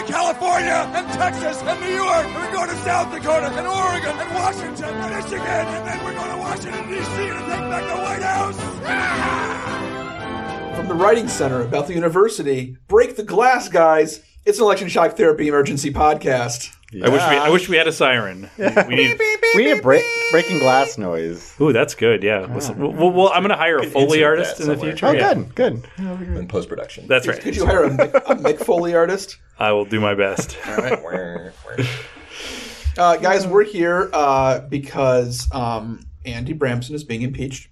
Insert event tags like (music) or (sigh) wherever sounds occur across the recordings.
To California and Texas and New York. And we're going to South Dakota and Oregon and Washington and Michigan. And then we're going to Washington, D.C. to take back the White House. From the Writing Center at Bethel University, break the glass, guys. It's an election shock therapy emergency podcast. I wish we I wish we had a siren. (laughs) We need. We need a break, breaking glass noise. Ooh, that's good. Yeah. Listen, well, well, I'm going to hire a Foley artist in the somewhere. future. Oh, yeah. good, good. in post production. That's right. Could you hire a Mick, a Mick Foley artist? (laughs) I will do my best. Uh, guys, we're here uh, because um, Andy Bramsen is being impeached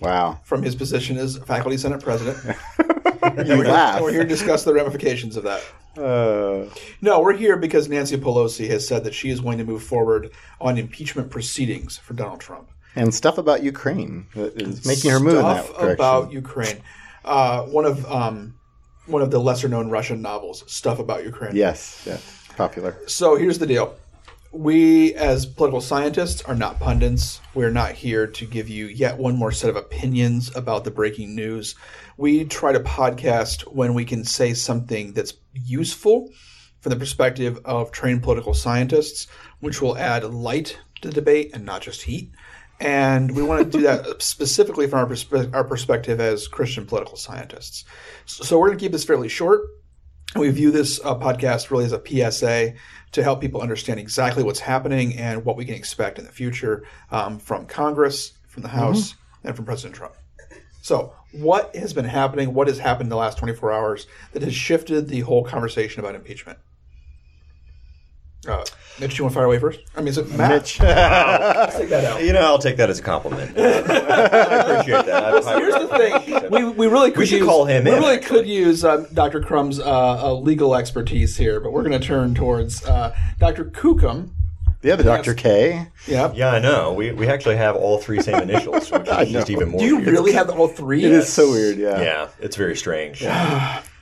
Wow. from his position as faculty senate president. (laughs) (laughs) You laugh. We're here to discuss the ramifications of that. Uh, No, we're here because Nancy Pelosi has said that she is going to move forward on impeachment proceedings for Donald Trump. and stuff about Ukraine that is making her move in that direction. about Ukraine. Uh, one of um, one of the lesser known Russian novels, Stuff About Ukraine. yes, yes, popular. So here's the deal. We, as political scientists, are not pundits. We're not here to give you yet one more set of opinions about the breaking news. We try to podcast when we can say something that's useful from the perspective of trained political scientists, which will add light to the debate and not just heat. And we want to do that (laughs) specifically from our, perspe- our perspective as Christian political scientists. So we're going to keep this fairly short. We view this uh, podcast really as a PSA to help people understand exactly what's happening and what we can expect in the future um, from Congress, from the House, and from President Trump. So, what has been happening? What has happened in the last 24 hours that has shifted the whole conversation about impeachment? Uh, Mitch, you want to fire away first? I mean, is it Matt? Mitch. (laughs) Let's take that out. You know, I'll take that as a compliment. (laughs) I appreciate that. I- Here's the thing: we, we really could We should use, call him We in, really actually. could use um, Dr. Crumb's uh, uh, legal expertise here, but we're going to turn towards uh, Dr. Kukum. The other Dr. K. Yep. Yeah, I know. We, we actually have all three same initials, which (laughs) is just even more. Do you weird. really have the whole three? It is so weird, yeah. Yeah, it's very strange. (sighs) (sighs) (sighs)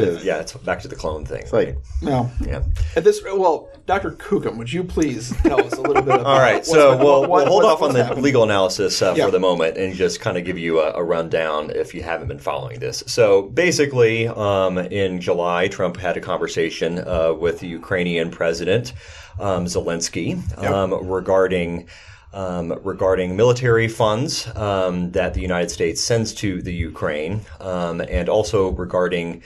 Yeah, It is. back to the clone thing. It's like, No. yeah. At this, well, Dr. Kukum, would you please tell us a little bit about? (laughs) All right, so been- we'll, what- we'll hold what- off on the happened? legal analysis uh, Yeah. for the moment and just kind of give you a, a rundown if you haven't been following this. So basically, um, in July, Trump had a conversation uh, with the Ukrainian president um, Zelensky um, regarding. Um, regarding military funds um, that the United States sends to the Ukraine, um, and also regarding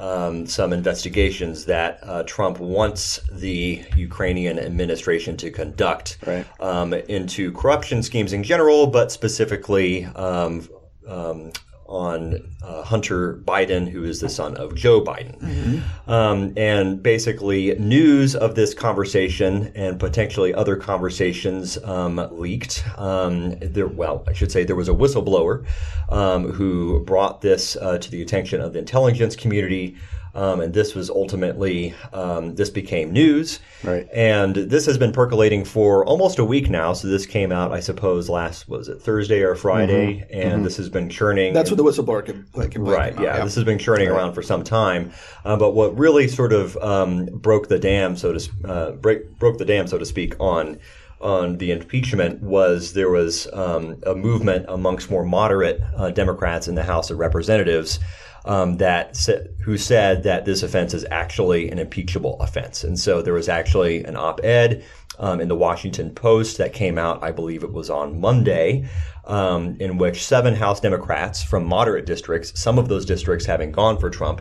um, some investigations that uh, Trump wants the Ukrainian administration to conduct Right. um, into corruption schemes in general, but specifically um, um, on uh, Hunter Biden, who is the son of Joe Biden. Um, and basically, news of this conversation and potentially other conversations um, leaked. Um, there, well, I should say there was a whistleblower um, who brought this uh, to the attention of the intelligence community. Um, and this was ultimately um, this became news, Right. And this has been percolating for almost a week now. So this came out, I suppose, last was it Thursday or Friday, and this has been churning. That's what the whistleblower can, like, can Right. came out, Yeah, This has been churning around for some time. Uh, but what really sort of um, broke the dam, so to uh, break, broke the dam, so to speak, on on the impeachment was there was um, a movement amongst more moderate uh, Democrats in the House of Representatives. Um, that sa- who said that this offense is actually an impeachable offense, and so there was actually an op-ed um, in the Washington Post that came out, I believe it was on Monday, um, in which seven House Democrats from moderate districts, some of those districts having gone for Trump,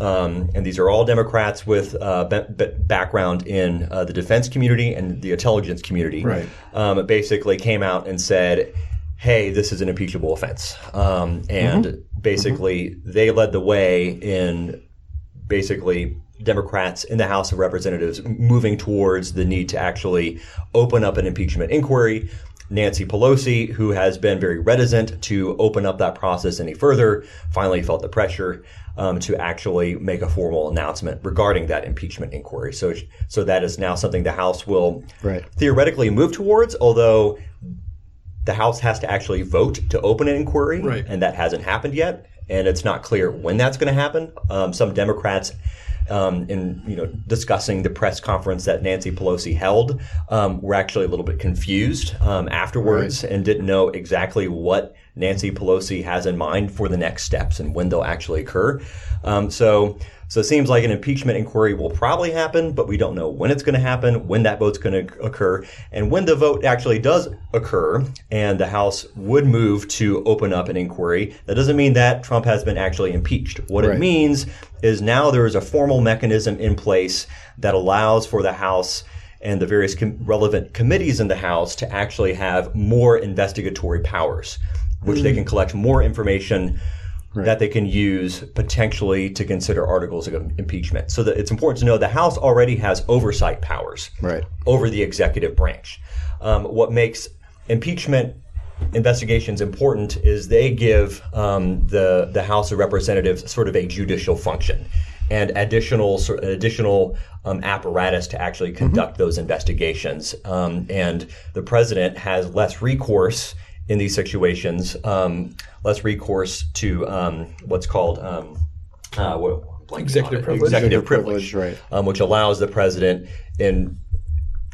um, and these are all Democrats with uh, ba- ba- background in uh, the defense community and the intelligence community, Right. um, basically came out and said, hey, this is an impeachable offense. Um, and basically, they led the way in basically Democrats in the House of Representatives moving towards the need to actually open up an impeachment inquiry. Nancy Pelosi, who has been very reticent to open up that process any further, finally felt the pressure um, to actually make a formal announcement regarding that impeachment inquiry. So, so that is now something the House will Right. theoretically move towards, although the House has to actually vote to open an inquiry, Right. and that hasn't happened yet. And it's not clear when that's going to happen. Um, some Democrats, um, in you know discussing the press conference that Nancy Pelosi held, um, were actually a little bit confused um, afterwards and didn't know exactly what Nancy Pelosi has in mind for the next steps and when they'll actually occur. Um, so. So it seems like an impeachment inquiry will probably happen, but we don't know when it's going to happen, when that vote's going to occur, and when the vote actually does occur and the House would move to open up an inquiry. That doesn't mean that Trump has been actually impeached. What it means is now there is a formal mechanism in place that allows for the House and the various com- relevant committees in the House to actually have more investigatory powers, which they hmm. can collect more information that they can use potentially to consider articles of impeachment. So that it's important to know the House already has oversight powers Right. over the executive branch. Um, what makes impeachment investigations important is they give um, the the House of Representatives sort of a judicial function and additional additional um, apparatus to actually conduct those investigations. Um, and the president has less recourse in these situations, um, less recourse to um, what's called um, uh, what, blanking Executive privilege. Executive Executive privilege, privilege, right. um, which allows the president in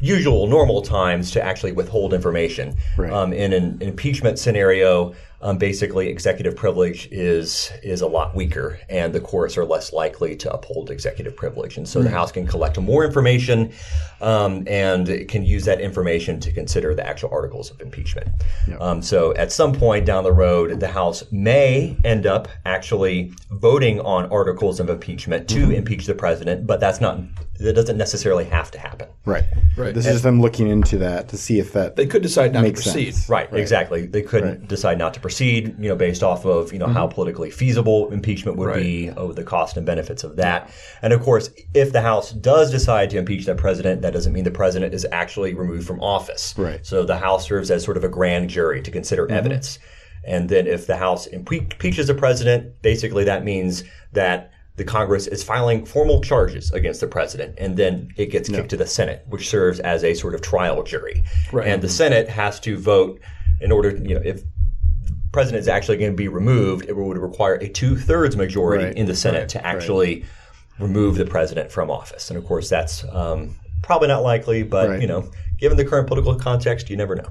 usual normal times to actually withhold information. Right. Um, in an impeachment scenario, um, basically executive privilege is is a lot weaker, and the courts are less likely to uphold executive privilege, and so the House can collect more information um, and can use that information to consider the actual articles of impeachment. Um, so at some point down the road, the House may end up actually voting on articles of impeachment to impeach the president, but that's not that doesn't necessarily have to happen. Right. Right. This is just them looking into that to see if that They could decide not to proceed. sense. Right, exactly. They couldn't decide not to proceed, you know, based off of you know mm-hmm. how politically feasible impeachment would be, over oh, the cost and benefits of that. And of course, if the House does decide to impeach that president, that doesn't mean the president is actually removed from office. Right. So the House serves as sort of a grand jury to consider mm-hmm. evidence. And then if the House impeaches the president, basically that means that the Congress is filing formal charges against the president, and then it gets kicked to the Senate, which serves as a sort of trial jury. Right. And the Senate has to vote in order, you know, if the president is actually going to be removed, it would require a two-thirds majority Right. in the Senate to actually remove the president from office. And of course, that's um, probably not likely, but Right. you know, given the current political context, you never know.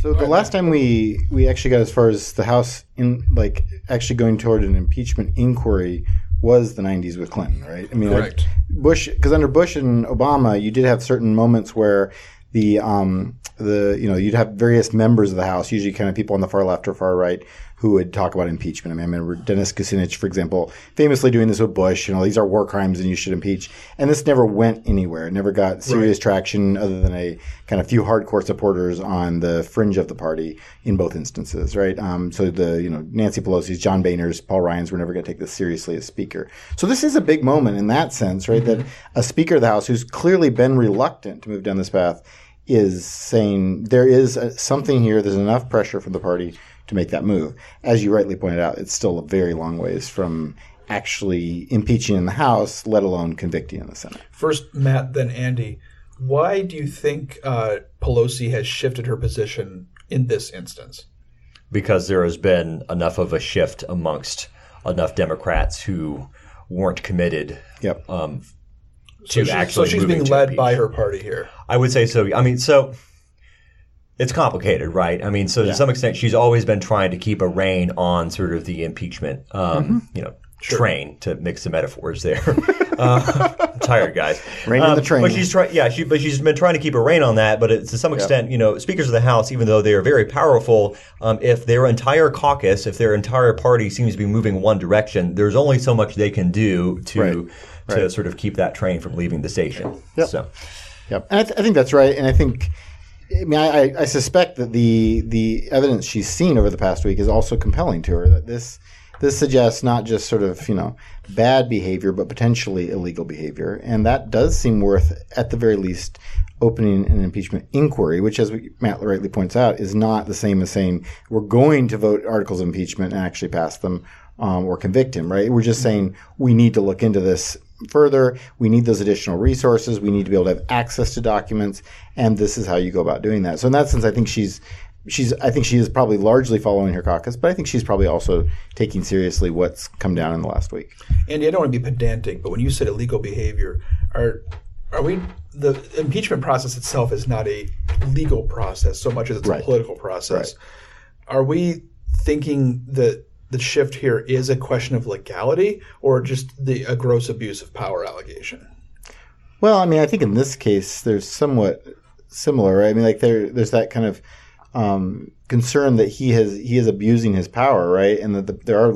So the last time we we actually got as far as the House in like actually going toward an impeachment inquiry was the 90s with Clinton, right? I mean, like, Bush because under Bush and Obama, you did have certain moments where the um the you know you'd have various members of the House, usually kind of people on the far left or far right, who would talk about impeachment. I mean, I remember Dennis Kucinich, for example, famously doing this with Bush. You know, these are war crimes and you should impeach. And this never went anywhere. It never got serious traction other than a kind of few hardcore supporters on the fringe of the party in both instances, right? Um, so the, you know, Nancy Pelosi's, John Boehner's, Paul Ryan's were never going to take this seriously as speaker. So this is a big moment in that sense, right? That a speaker of the House who's clearly been reluctant to move down this path is saying there is a, something here. There's enough pressure from the party to make that move. As you rightly pointed out, it's still a very long ways from actually impeaching in the House, let alone convicting in the Senate. First, Matt, then Andy. Why do you think uh, Pelosi has shifted her position in this instance? because there has been enough of a shift amongst enough Democrats who weren't committed Yep. um, So to she's, actually so she's being to led by her party here. I would say so. I mean, so it's complicated, right? I mean, so to some extent, she's always been trying to keep a rein on sort of the impeachment, um, Mm-hmm. you know, train to mix the metaphors there. (laughs) uh, I'm (laughs) tired, guys. Rein in Um, the train. But she's trying, yeah, she, but she's been trying to keep a rein on that. But it, to some extent, you know, speakers of the House, even though they are very powerful, um, if their entire caucus, if their entire party seems to be moving one direction, there's only so much they can do to Right. To sort of keep that train from leaving the station. Yep. So. Yep, and I, th- I think that's right. And I think, I mean, I, I- I suspect that the the evidence she's seen over the past week is also compelling to her. That this this suggests not just sort of you know bad behavior, but potentially illegal behavior, and that does seem worth, at the very least, opening an impeachment inquiry. Which, as we, Matt rightly points out, is not the same as saying we're going to vote articles of impeachment and actually pass them. Um, or convict him, right? We're just saying we need to look into this further. We need those additional resources. We need to be able to have access to documents. And this is how you go about doing that. So in that sense, I think she's she's I think she is probably largely following her caucus, but I think she's probably also taking seriously what's come down in the last week. Andy, I don't want to be pedantic, but when you said illegal behavior, are are we the impeachment process itself is not a legal process so much as it's Right. a political process. Are we thinking that the shift here is a question of legality or just the a gross abuse of power allegation? Well, I mean, I think in this case, there's somewhat similar. Right? I mean, like there, there's that kind of um, concern that he has he is abusing his power, right? And that the, there are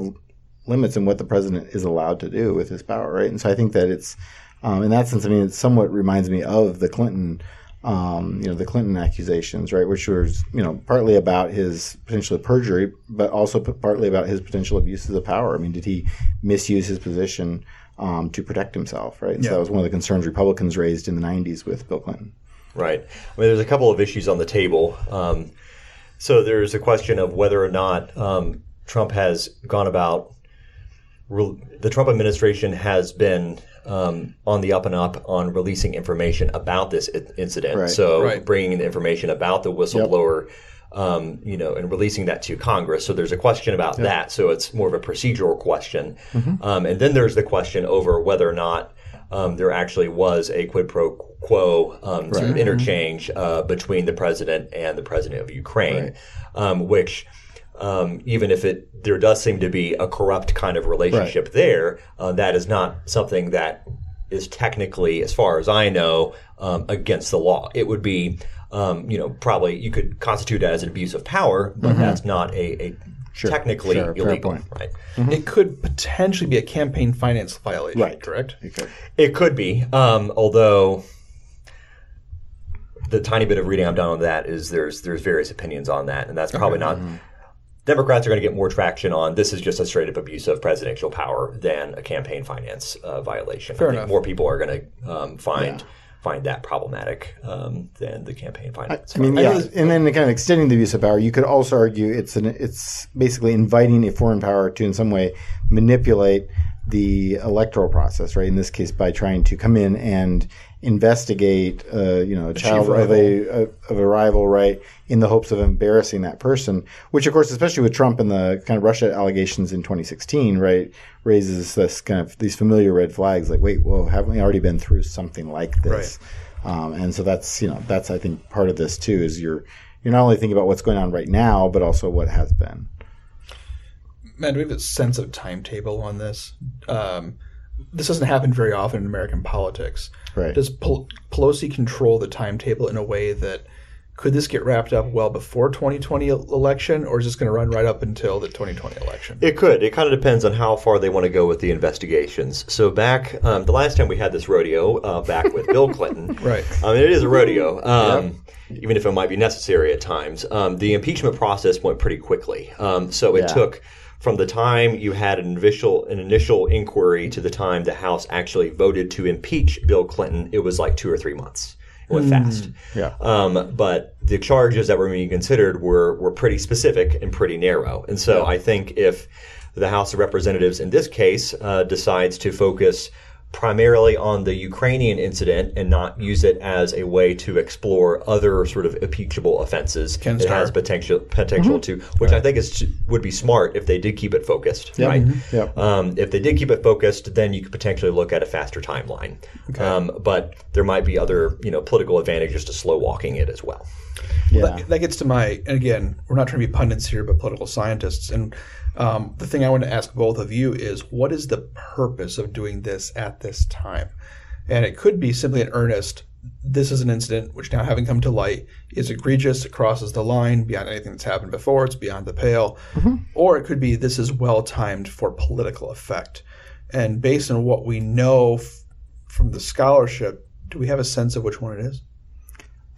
limits in what the president is allowed to do with his power, right? And so I think that it's um, in that sense. I mean, it somewhat reminds me of the Clinton. Um, you know the Clinton accusations, right, which was you know partly about his potential perjury, but also p- partly about his potential abuses of power. I mean, did he misuse his position um, to protect himself, right? And So Yeah. that was one of the concerns Republicans raised in the '90s with Bill Clinton. Right. I mean, there's a couple of issues on the table. Um, so there's a question of whether or not um, Trump has gone about. Re- the Trump administration has been um, on the up and up on releasing information about this i- incident. Right. So Right. bringing the information about the whistleblower. Um, you know, and releasing that to Congress. So there's a question about that. So it's more of a procedural question. Um, and then there's the question over whether or not um, there actually was a quid pro quo um, sort of interchange uh, between the president and the president of Ukraine, um, which um, even if it there does seem to be a corrupt kind of relationship there, uh, that is not something that is technically, as far as I know, um, against the law. It would be, um, you know, probably you could constitute it as an abuse of power, but that's not a, a technically sure, fair illegal, point. right? It could potentially be a campaign finance violation, Right. correct? It could be, um, although the tiny bit of reading I've done on that is there's there's various opinions on that, and that's probably not. Democrats are going to get more traction on this is just a straight up abuse of presidential power than a campaign finance uh, violation. Fair I think enough. more people are going to um, find find that problematic um, than the campaign finance. I mean, I know yeah, this- and then kind of extending the abuse of power, you could also argue it's an it's basically inviting a foreign power to in some way manipulate the electoral process, right? In this case, by trying to come in and investigate, uh, you know, a child of a, a of a rival, right, in the hopes of embarrassing that person. Which, of course, especially with Trump and the kind of Russia allegations in 2016, right, raises this kind of these familiar red flags. Like, wait, well, haven't we already been through something like this? Um, and so that's you know that's I think part of this too is you're you're not only thinking about what's going on right now, but also what has been. Man, do we have a sense of timetable on this? Um, this doesn't happen very often in American politics. Right. Does Pel- Pelosi control the timetable in a way that could this get wrapped up well before 2020 election, or is this going to run right up until the 2020 election? It could. It kind of depends on how far they want to go with the investigations. So back um, the last time we had this rodeo, uh, back with Bill (laughs) Clinton, Right. I mean, it is a rodeo, um, even if it might be necessary at times. Um, the impeachment process went pretty quickly. Um, so it Yeah. took from the time you had an initial an initial inquiry to the time the House actually voted to impeach Bill Clinton. It was like two or three months. It went fast. Yeah. Um, but the charges that were being considered were were pretty specific and pretty narrow. And so I think if the House of Representatives in this case uh, decides to focus primarily on the Ukrainian incident and not use it as a way to explore other sort of impeachable offenses, Ken it Starr. has potential potential to, which I think is would be smart if they did keep it focused, right? Yep. Um, if they did keep it focused, then you could potentially look at a faster timeline. Okay. Um, but there might be other, you know, political advantages to slow walking it as well. Yeah. That, that gets to my, and again, we're not trying to be pundits here, but political scientists. And um, the thing I want to ask both of you is what is the purpose of doing this at this time? And it could be simply an earnest, this is an incident which now having come to light is egregious, it crosses the line beyond anything that's happened before, it's beyond the pale. Or it could be this is well timed for political effect. And based on what we know f- from the scholarship, do we have a sense of which one it is?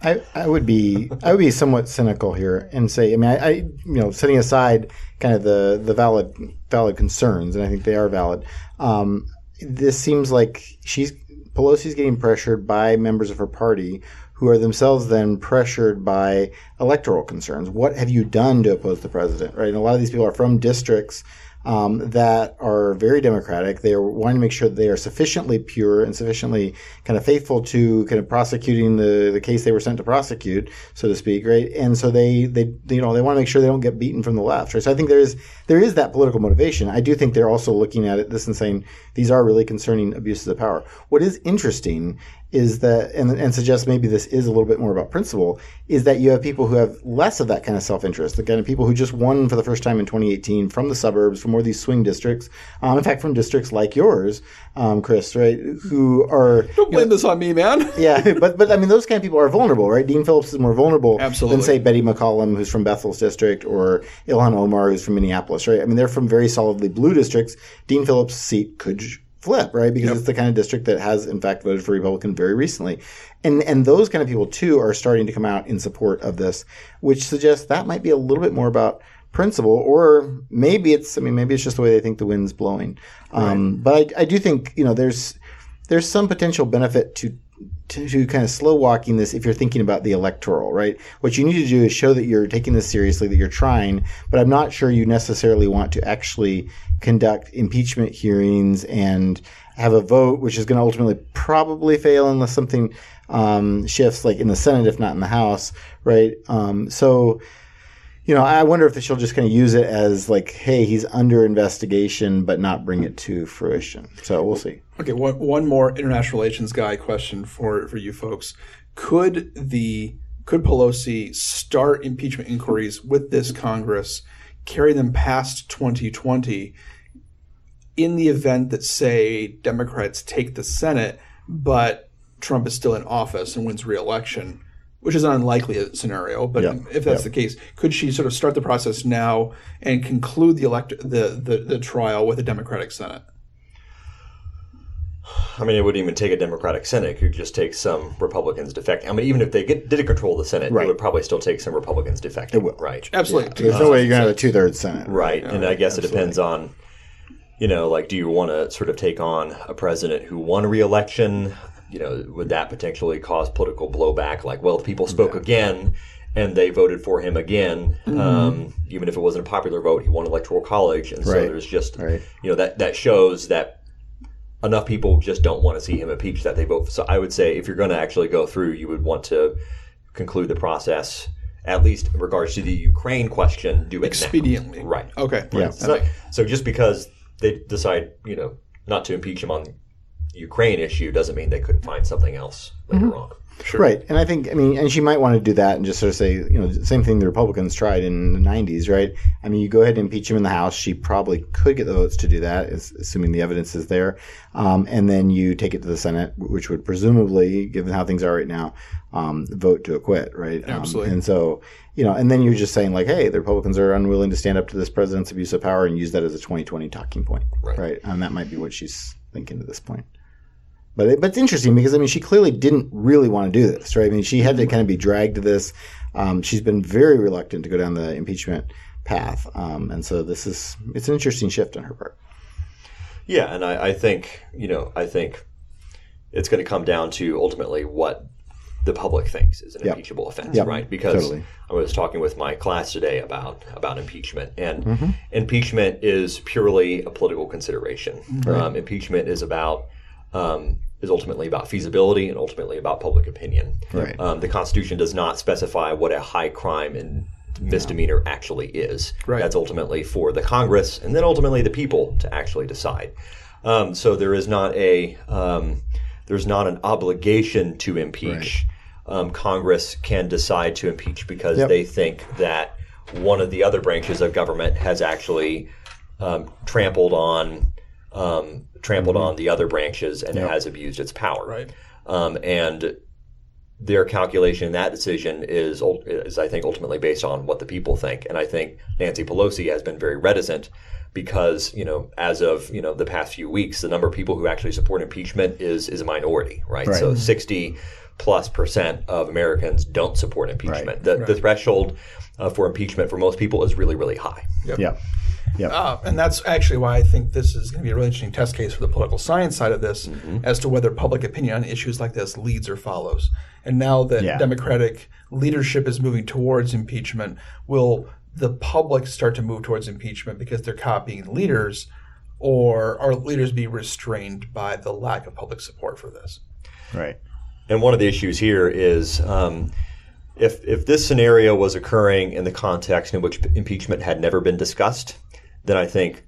I, I would be I would be somewhat cynical here and say I mean I, I you know setting aside kind of the the valid valid concerns and I think they are valid. Um, this seems like she's Pelosi's getting pressured by members of her party who are themselves then pressured by electoral concerns. What have you done to oppose the president? Right, and a lot of these people are from districts um, that are very democratic. They are wanting to make sure they are sufficiently pure and sufficiently kind of faithful to kind of prosecuting the, the case they were sent to prosecute, so to speak, right? And so they, they you know they want to make sure they don't get beaten from the left, right? So I think there is there is that political motivation. I do think they're also looking at it this and saying these are really concerning abuses of power. What is interesting is that, and, and suggests maybe this is a little bit more about principle, is that you have people who have less of that kind of self interest, the kind of people who just won for the first time in 2018 from the suburbs, from more of these swing districts, um, in fact, from districts like yours, um, Chris, right, who are. Don't blame this on me, man. (laughs) yeah, but but I mean, those kind of people are vulnerable, right? Dean Phillips is more vulnerable Absolutely. than say Betty McCollum, who's from Bethel's district, or Ilhan Omar, who's from Minneapolis, right? I mean, they're from very solidly blue districts. Dean Phillips' seat could flip, right? Because it's the kind of district that has, in fact, voted for Republican very recently. And and those kind of people too are starting to come out in support of this, which suggests that might be a little bit more about principle, or maybe it's I mean maybe it's just the way they think the wind's blowing. Um, but I, I do think you know there's there's some potential benefit to, to kind of slow walking this if you're thinking about the electoral, right? What you need to do is show that you're taking this seriously, that you're trying, but I'm not sure you necessarily want to actually conduct impeachment hearings and have a vote, which is going to ultimately probably fail unless something um, shifts, like in the Senate, if not in the House, right? Um, so you know, I wonder if she'll just kind of use it as like, hey, he's under investigation, but not bring it to fruition. So we'll see. Okay, one, one more international relations guy question for, for you folks. Could the could Pelosi start impeachment inquiries with this Congress, carry them past 2020, in the event that, say, Democrats take the Senate, but Trump is still in office and wins re-election, which is an unlikely scenario. But Yeah. if that's Yeah. the case, could she sort of start the process now and conclude the elect the, the, the trial with a Democratic Senate? I mean, it wouldn't even take a Democratic Senate. It could just take some Republicans defect. I mean, even if they get, did control the Senate, Right. it would probably still take some Republicans defecting. It will. Right. Absolutely. There's no way you're going to have a two thirds Senate. Right. and I guess it depends on, you know, like, do you want to sort of take on a president who won a re-election? You know, would that potentially cause political blowback? Like, well, the people spoke again and they voted for him again. Mhm. Um, even if it wasn't a popular vote, he won electoral college. And so Right. there's just, Right. you know, that, that shows that enough people just don't want to see him impeached that they vote. So I would say if you're going to actually go through, you would want to conclude the process, at least in regards to the Ukraine question, do it now. Expediently. Right. Okay. Yeah. So, so just because they decide, you know, not to impeach him on Ukraine issue doesn't mean they couldn't find something else later Mhm. on. Right. And I think, I mean, and she might want to do that and just sort of say, you know, same thing the Republicans tried in the 90s, right? I mean, you go ahead and impeach him in the House. She probably could get the votes to do that, assuming the evidence is there. Um, and then you take it to the Senate, which would presumably, given how things are right now, um, vote to acquit, right? Um, Absolutely. and so, you know, and then you're just saying, like, hey, the Republicans are unwilling to stand up to this president's abuse of power and use that as a 2020 talking point, right? And that might be what she's thinking at this point. But it, but it's interesting because I mean she clearly didn't really want to do this, right? I mean she had to kind of be dragged to this. Um, she's been very reluctant to go down the impeachment path, um, and so this is it's an interesting shift on her part. Yeah, and I, I think you know, I think it's going to come down to ultimately what the public thinks is an Yep. impeachable offense, Yep, right? Because totally. I was talking with my class today about about impeachment, and Mhm. impeachment is purely a political consideration. Right. Um, impeachment is about um, is ultimately about feasibility and ultimately about public opinion. Right. Um, the Constitution does not specify what a high crime and misdemeanor actually is. Right. That's ultimately for the Congress and then ultimately the people to actually decide. Um, so there is not a um, there's not an obligation to impeach. Um, Congress can decide to impeach because Yep. they think that one of the other branches of government has actually um, trampled on um, trampled on the other branches and Yep. has abused its power. Right. Um, and their calculation in that decision is, is, I think, ultimately based on what the people think. And I think Nancy Pelosi has been very reticent because, you know, as of you know the past few weeks, the number of people who actually support impeachment is is a minority, right? Right. So sixty plus percent of Americans don't support impeachment. Right. The, the threshold uh, for impeachment for most people is really, really high. Yep. Yeah, yeah, Uh, and that's actually why I think this is going to be a really interesting test case for the political science side of this as to whether public opinion on issues like this leads or follows. And now that Yeah. Democratic leadership is moving towards impeachment, will the public start to move towards impeachment because they're copying leaders, or are leaders be restrained by the lack of public support for this? Right. And one of the issues here is um, if if this scenario was occurring in the context in which impeachment had never been discussed, then I think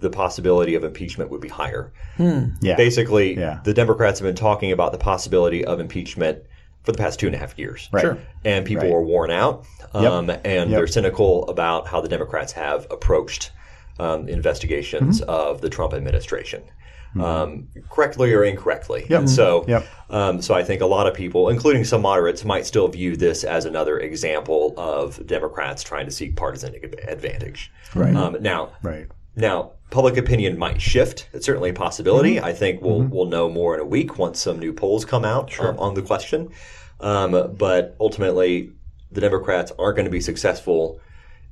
the possibility of impeachment would be higher. Yeah. Basically, Yeah. the Democrats have been talking about the possibility of impeachment for the past two and a half years. Right. Sure. And people Right. are worn out, um, and they're cynical about how the Democrats have approached um, investigations Mm-hmm. of the Trump administration. Um, correctly or incorrectly. And so, Yep. um, so I think a lot of people, including some moderates, might still view this as another example of Democrats trying to seek partisan advantage. Right. Um, now, Right. now, public opinion might shift. It's certainly a possibility. Mm-hmm. I think we'll we'll know more in a week once some new polls come out um, on the question. Um, but ultimately, the Democrats aren't going to be successful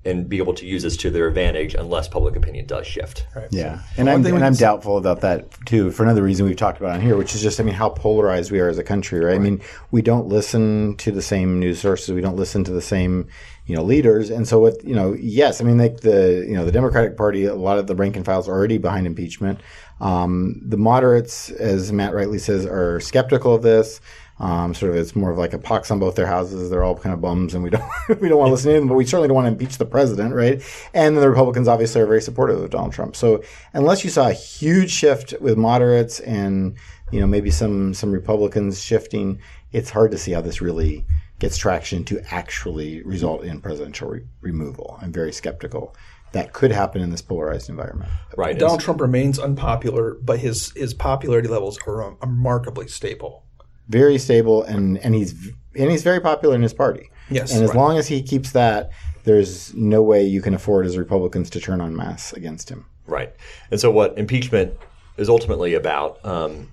and be able to use this to their advantage unless public opinion does shift. Yeah, and I'm and I'm doubtful about that too. For another reason we've talked about on here, which is just I mean how polarized we are as a country, right? I mean we don't listen to the same news sources, we don't listen to the same you know leaders, and so with you know yes, I mean like the you know the Democratic Party, a lot of the rank and files are already behind impeachment. Um, the moderates, as Matt rightly says, are skeptical of this. Um, sort of, it's more of like a pox on both their houses. They're all kind of bums, and we don't (laughs) we don't want to listen to them, but we certainly don't want to impeach the president, right? And then the Republicans obviously are very supportive of Donald Trump. So unless you saw a huge shift with moderates and you know maybe some some Republicans shifting, it's hard to see how this really gets traction to actually result in presidential re- removal. I'm very skeptical that could happen in this polarized environment. Right. Donald Trump remains unpopular, but his his popularity levels are um, remarkably stable. Very stable and and he's and he's very popular in his party. Yes, and as right. long as he keeps that, there's no way you can afford as Republicans to turn on mass against him. Right. And so, what impeachment is ultimately about, um,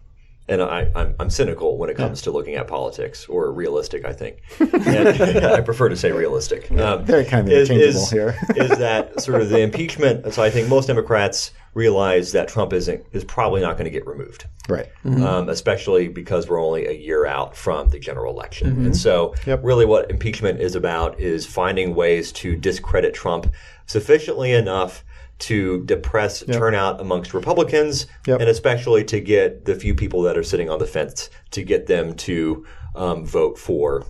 and I, I'm, I'm cynical when it comes to looking at politics, or realistic, I think. (laughs) I prefer to say realistic. Um, They're kind of is- interchangeable is- here. is that sort of the impeachment? So I think most Democrats realize that Trump isn't is probably not going to get removed Right. um, especially because we're only a year out from the general election. And so, Yep. really, what impeachment is about is finding ways to discredit Trump sufficiently enough to depress turnout amongst Republicans, Yep. and especially to get the few people that are sitting on the fence to get them to um, vote for.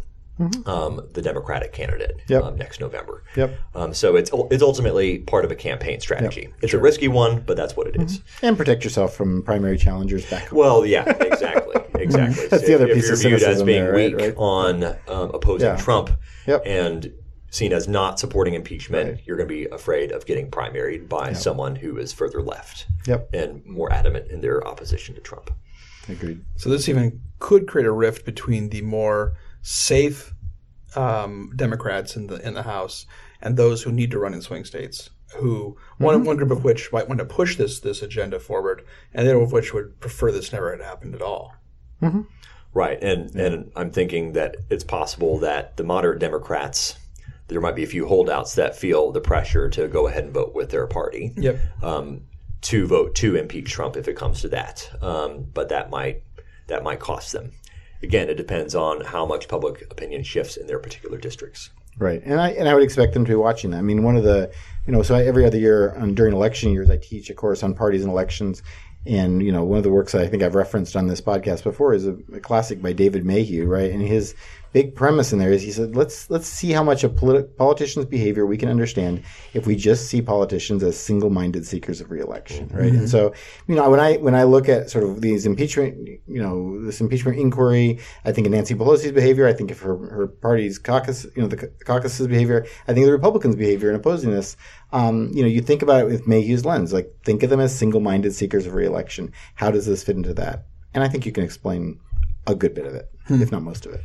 Um, the Democratic candidate Mm-hmm. Yep. um, next November. Yep. Um, so it's it's ultimately part of a campaign strategy. It's a risky one, but that's what it is. And protect yourself from primary challengers back home. Well, yeah, exactly, (laughs) exactly. That's So the other if piece you're of viewed as being there, right, weak right. on um, opposing Yeah. Trump Yep. and seen as not supporting impeachment, Right. you're going to be afraid of getting primaried by someone who is further left Yep. and more adamant in their opposition to Trump. Agreed. So this even could create a rift between the more safe um, Democrats in the in the House and those who need to run in swing states. Who one one group of which might want to push this this agenda forward, and the other of which would prefer this never had happened at all. Right, and and I'm thinking that it's possible that the moderate Democrats, there might be a few holdouts that feel the pressure to go ahead and vote with their party. Yep. um, to vote to impeach Trump if it comes to that. Um, but that might that might cost them. Again, it depends on how much public opinion shifts in their particular districts. Right, and I and I would expect them to be watching that. I mean, one of the you know, so I, every other year um, during election years, I teach a course on parties and elections, and you know, one of the works that I think I've referenced on this podcast before is a, a classic by David Mayhew, right? And his big premise in there is he said, let's let's see how much of politi- politicians' behavior we can understand if we just see politicians as single-minded seekers of reelection, right? And so, you know, when I when I look at sort of these impeachment, you know, this impeachment inquiry, I think of Nancy Pelosi's behavior. I think of her her party's caucus, you know, the caucus's behavior. I think of the Republicans' behavior in opposing this. Um, you know, you think about it with Mayhew's lens, like think of them as single-minded seekers of reelection. How does this fit into that? And I think you can explain a good bit of it, if not most of it.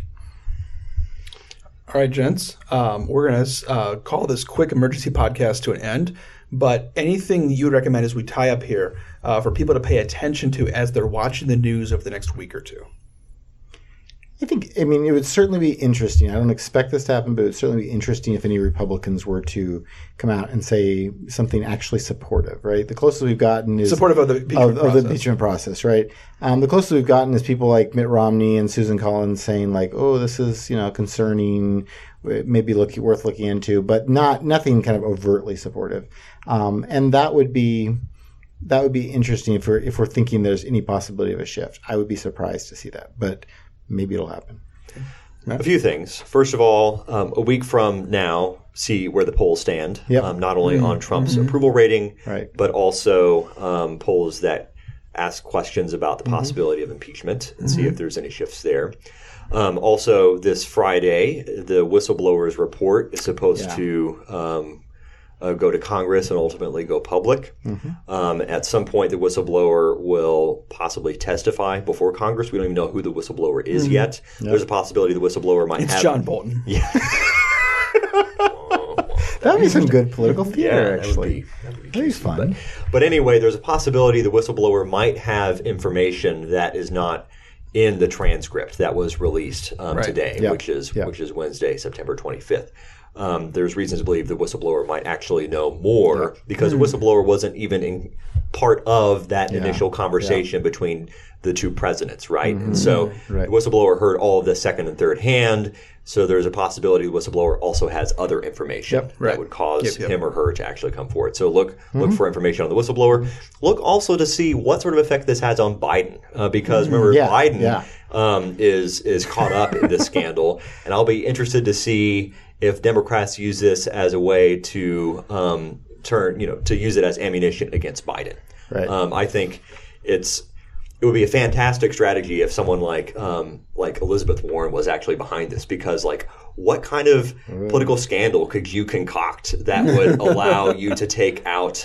All right, gents, um, we're going to uh, call this quick emergency podcast to an end. But anything you would recommend as we tie up here uh, for people to pay attention to as they're watching the news over the next week or two? I think, I mean, it would certainly be interesting. I don't expect this to happen, but it would certainly be interesting if any Republicans were to come out and say something actually supportive, right? The closest we've gotten is Supportive of the impeachment of, of the process. impeachment process, right? Um, the closest we've gotten is people like Mitt Romney and Susan Collins saying like, "Oh, this is you know concerning, maybe look worth looking into," but not nothing kind of overtly supportive. Um, and that would be that would be interesting if we're if we're thinking there's any possibility of a shift. I would be surprised to see that, but maybe it'll happen. A few things. First of all, um, a week from now, see where the polls stand. Yep. Um, not only on Trump's Mm-hmm. approval rating, Right. but also um, polls that ask questions about the Mm-hmm. possibility of impeachment and see if there's any shifts there. Um, also, this Friday, the whistleblowers report is supposed Yeah. to um, uh, go to Congress and ultimately go public. Mm-hmm. Um, at some point, the whistleblower will possibly testify before Congress. We don't even know who the whistleblower is yet. There's a possibility the whistleblower might Mm-hmm. It's have. John Bolton. (laughs) (laughs) Yeah. That would be some good political theater, that would actually. that would be That'd be juicy, fun. But anyway, there's a possibility the whistleblower might have information that is not in the transcript that was released um, Right. today, Yeah. which is Yeah. which is Wednesday, September 25th. Um, there's reasons to believe the whistleblower might actually know more because Hmm. the whistleblower wasn't even in part of that initial conversation between the two presidents, right? And so Mm-hmm. Right. the whistleblower heard all of this second and third hand. So there's a possibility the whistleblower also has other information that right. would cause Yep, yep. him or her to actually come forward. So look Mm-hmm. look for information on the whistleblower. Look also to see what sort of effect this has on Biden, uh, because remember Mm-hmm. Yeah, Biden yeah. Um, is is caught up in this (laughs) scandal, and I'll be interested to see if Democrats use this as a way to um, turn you know to use it as ammunition against Biden. Right. Um, I think it's it would be a fantastic strategy if someone like um, like Elizabeth Warren was actually behind this because like what kind of political scandal could you concoct that would (laughs) allow you to take out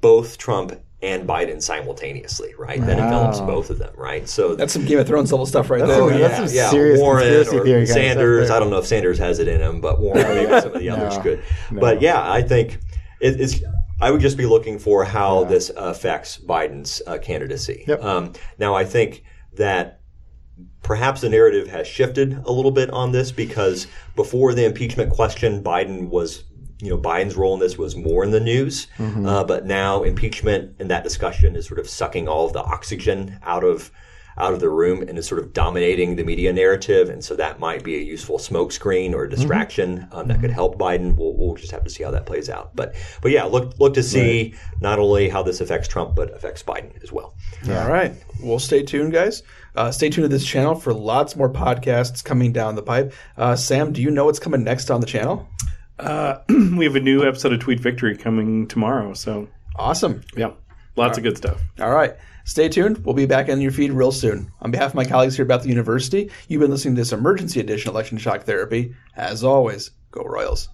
both Trump and Biden simultaneously, right? That envelops both of them, right? So That's some Game of Thrones level stuff right That's there. some- man. that's some serious Warren or theory kind of stuff Sanders. I don't know if Sanders has it in him, but Warren, maybe some of the (laughs) others No. could. But yeah, I think it, it's. I would just be looking for how this affects Biden's uh, candidacy. Yep. Um, now, I think that perhaps the narrative has shifted a little bit on this because before the impeachment question, Biden was, you know, Biden's role in this was more in the news. Uh, but now impeachment and that discussion is sort of sucking all of the oxygen out of out of the room and is sort of dominating the media narrative. And so that might be a useful smokescreen or a distraction um, that could help Biden. We'll, we'll just have to see how that plays out. But but yeah, look look to see not only how this affects Trump but affects Biden as well. All right. Well, stay tuned, guys. Uh, stay tuned to this channel for lots more podcasts coming down the pipe. Uh, Sam, do you know what's coming next on the channel? Uh, (clears throat) we have a new episode of Tweet Victory coming tomorrow. So Awesome. yeah, lots of good stuff. All right. Stay tuned. We'll be back in your feed real soon. On behalf of my colleagues here at Bethel University, you've been listening to this emergency edition of Election Shock Therapy. As always, go Royals.